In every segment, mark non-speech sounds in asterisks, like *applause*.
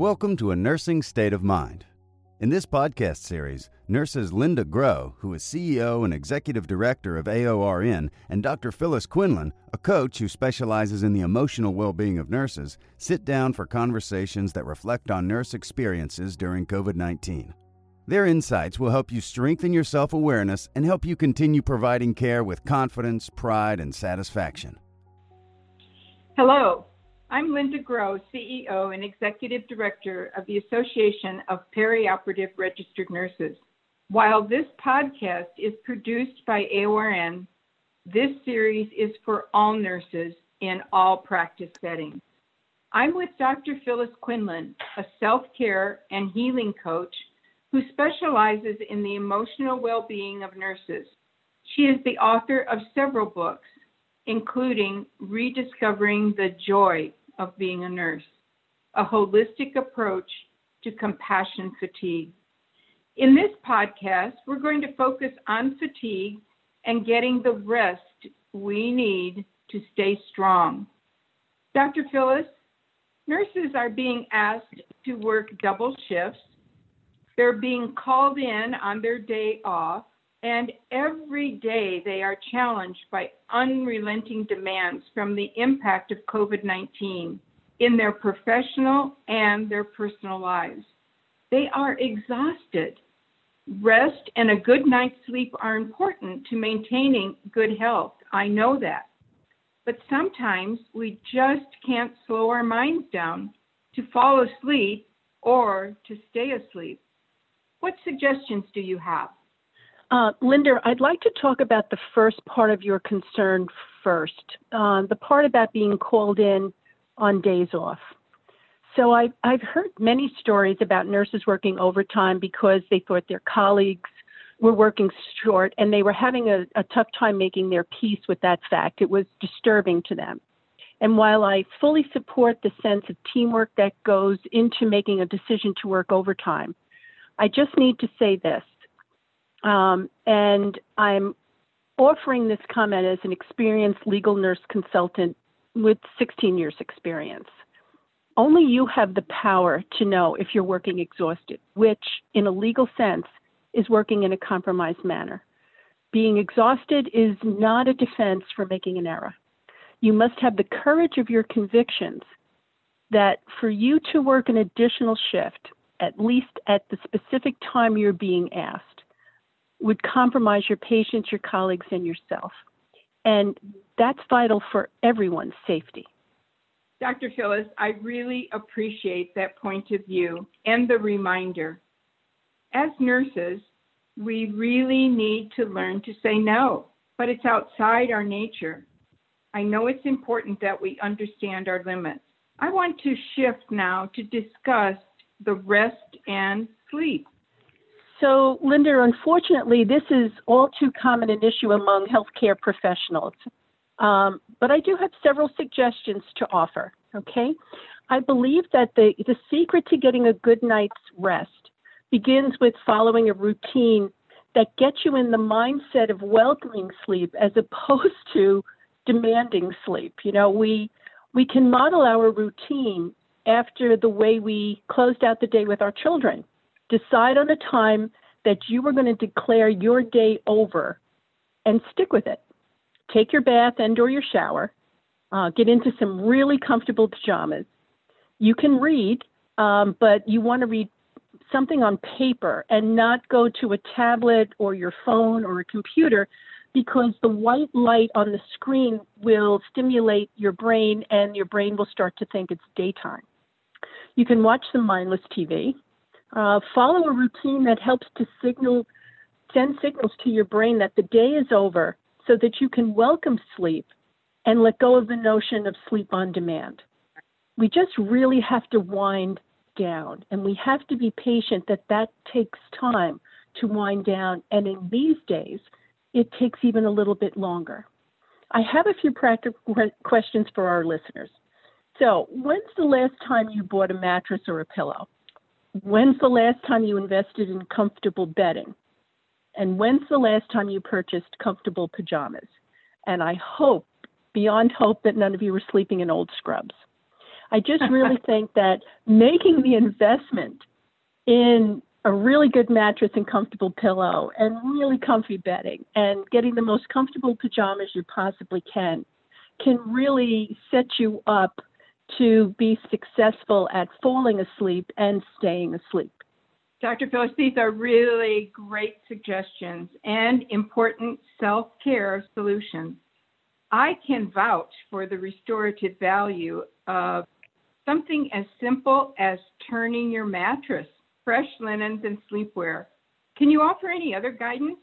Welcome to A Nursing State of Mind. In this podcast series, nurses Linda Groah, who is CEO and Executive Director of AORN, and Dr. Phyllis Quinlan, a coach who specializes in the emotional well being of nurses, sit down for conversations that reflect on nurse experiences during COVID 19. Their insights will help you strengthen your self awareness and help you continue providing care with confidence, pride, and satisfaction. Hello, I'm Linda Groah, CEO and Executive Director of the Association of Perioperative Registered Nurses. While this podcast is produced by AORN, this series is for all nurses in all practice settings. I'm with Dr. Phyllis Quinlan, a self care and healing coach who specializes in the emotional well being of nurses. She is the author of several books, including Rediscovering the Joy of being a nurse, a holistic approach to compassion fatigue. In this podcast, we're going to focus on fatigue and getting the rest we need to stay strong. Dr. Phyllis, nurses are being asked to work double shifts. They're being called in on their day off, and every day they are challenged by unrelenting demands from the impact of COVID 19 in their professional and their personal lives. They are exhausted. Rest and a good night's sleep are important to maintaining good health. I know that. But sometimes we just can't slow our minds down to fall asleep or to stay asleep. What suggestions do you have? Uh, Linda, I'd like to talk about the first part of your concern first. Uh, the part about being called in on days off. So I've, I've heard many stories about nurses working overtime because they thought their colleagues were working short and they were having a, a tough time making their peace with that fact. It was disturbing to them. And while I fully support the sense of teamwork that goes into making a decision to work overtime, I just need to say this um, and I'm offering this comment as an experienced legal nurse consultant with 16 years' experience. Only you have the power to know if you're working exhausted, which, in a legal sense, is working in a compromised manner. Being exhausted is not a defense for making an error. You must have the courage of your convictions that for you to work an additional shift, at least at the specific time you're being asked, would compromise your patients, your colleagues, and yourself. And that's vital for everyone's safety. Dr. Phyllis, I really appreciate that point of view and the reminder. As nurses, we really need to learn to say no, but it's outside our nature. I know it's important that we understand our limits. I want to shift now to discuss the rest and sleep. So, Linda, unfortunately, this is all too common an issue among healthcare professionals. Um, but I do have several suggestions to offer. Okay. I believe that the, the secret to getting a good night's rest begins with following a routine that gets you in the mindset of welcoming sleep as opposed to demanding sleep. You know, we we can model our routine after the way we closed out the day with our children decide on a time that you are going to declare your day over and stick with it. Take your bath and or your shower. Uh, get into some really comfortable pajamas. You can read, um, but you want to read something on paper and not go to a tablet or your phone or a computer because the white light on the screen will stimulate your brain and your brain will start to think it's daytime. You can watch some mindless TV. Uh, follow a routine that helps to signal, send signals to your brain that the day is over so that you can welcome sleep and let go of the notion of sleep on demand. We just really have to wind down and we have to be patient that that takes time to wind down. And in these days, it takes even a little bit longer. I have a few practical questions for our listeners. So, when's the last time you bought a mattress or a pillow? When's the last time you invested in comfortable bedding? And when's the last time you purchased comfortable pajamas? And I hope, beyond hope, that none of you are sleeping in old scrubs. I just really *laughs* think that making the investment in a really good mattress and comfortable pillow and really comfy bedding and getting the most comfortable pajamas you possibly can can really set you up to be successful at falling asleep and staying asleep. Dr. Phyllis, these are really great suggestions and important self care solutions. I can vouch for the restorative value of something as simple as turning your mattress, fresh linens, and sleepwear. Can you offer any other guidance?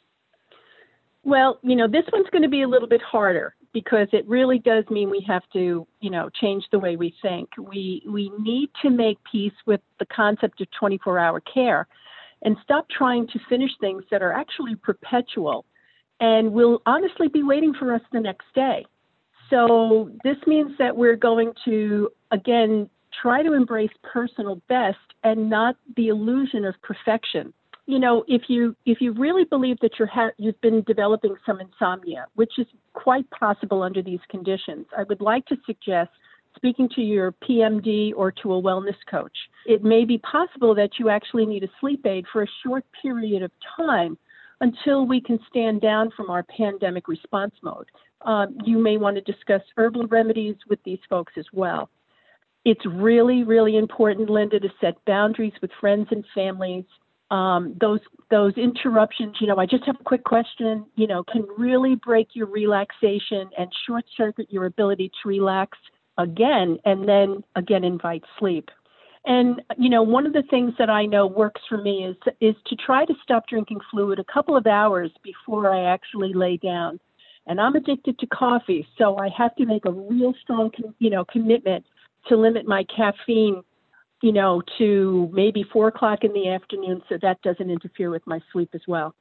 Well, you know, this one's going to be a little bit harder because it really does mean we have to, you know, change the way we think. We we need to make peace with the concept of 24-hour care and stop trying to finish things that are actually perpetual and will honestly be waiting for us the next day. So this means that we're going to again try to embrace personal best and not the illusion of perfection you know, if you if you really believe that you're ha- you've been developing some insomnia, which is quite possible under these conditions, I would like to suggest speaking to your PMD or to a wellness coach. It may be possible that you actually need a sleep aid for a short period of time until we can stand down from our pandemic response mode. Um, you may want to discuss herbal remedies with these folks as well. It's really, really important, Linda, to set boundaries with friends and families um, those those interruptions, you know, I just have a quick question, you know, can really break your relaxation and short circuit your ability to relax again and then again invite sleep. And you know, one of the things that I know works for me is is to try to stop drinking fluid a couple of hours before I actually lay down. And I'm addicted to coffee, so I have to make a real strong, you know, commitment to limit my caffeine you know, to maybe four o'clock in the afternoon so that doesn't interfere with my sleep as well.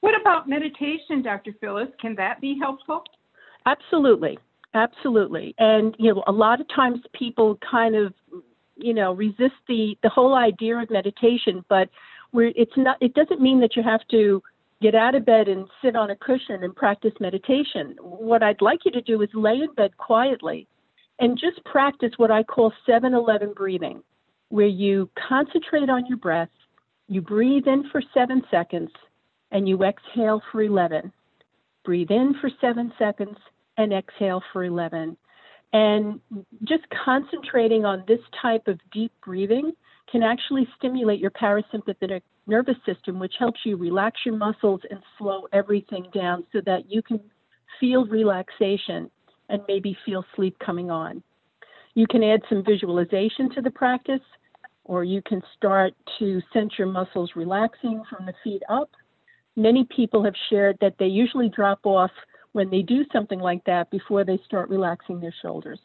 What about meditation, Dr. Phyllis? Can that be helpful? Absolutely. Absolutely. And, you know, a lot of times people kind of, you know, resist the, the whole idea of meditation, but we're, it's not, it doesn't mean that you have to get out of bed and sit on a cushion and practice meditation. What I'd like you to do is lay in bed quietly and just practice what I call 7 11 breathing where you concentrate on your breath, you breathe in for seven seconds, and you exhale for 11. Breathe in for seven seconds and exhale for 11. And just concentrating on this type of deep breathing can actually stimulate your parasympathetic nervous system, which helps you relax your muscles and slow everything down so that you can feel relaxation and maybe feel sleep coming on. You can add some visualization to the practice or you can start to sense your muscles relaxing from the feet up. Many people have shared that they usually drop off when they do something like that before they start relaxing their shoulders.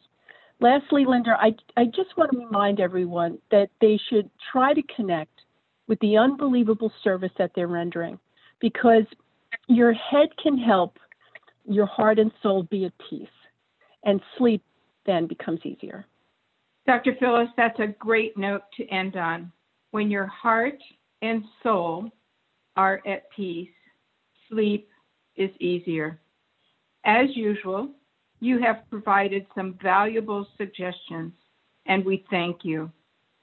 Lastly, Linda, I, I just want to remind everyone that they should try to connect with the unbelievable service that they're rendering because your head can help your heart and soul be at peace, and sleep then becomes easier. Dr. Phyllis, that's a great note to end on. When your heart and soul are at peace, sleep is easier. As usual, you have provided some valuable suggestions, and we thank you.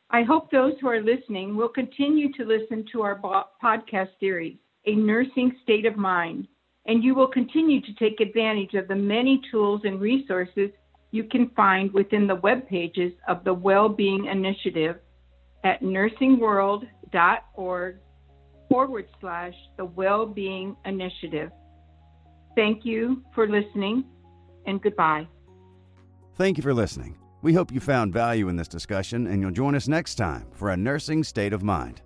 I hope those who are listening will continue to listen to our podcast series, A Nursing State of Mind, and you will continue to take advantage of the many tools and resources you can find within the web pages of the Wellbeing Initiative at nursingworld.org forward slash the Wellbeing Initiative. Thank you for listening and goodbye. Thank you for listening. We hope you found value in this discussion and you'll join us next time for a nursing state of mind.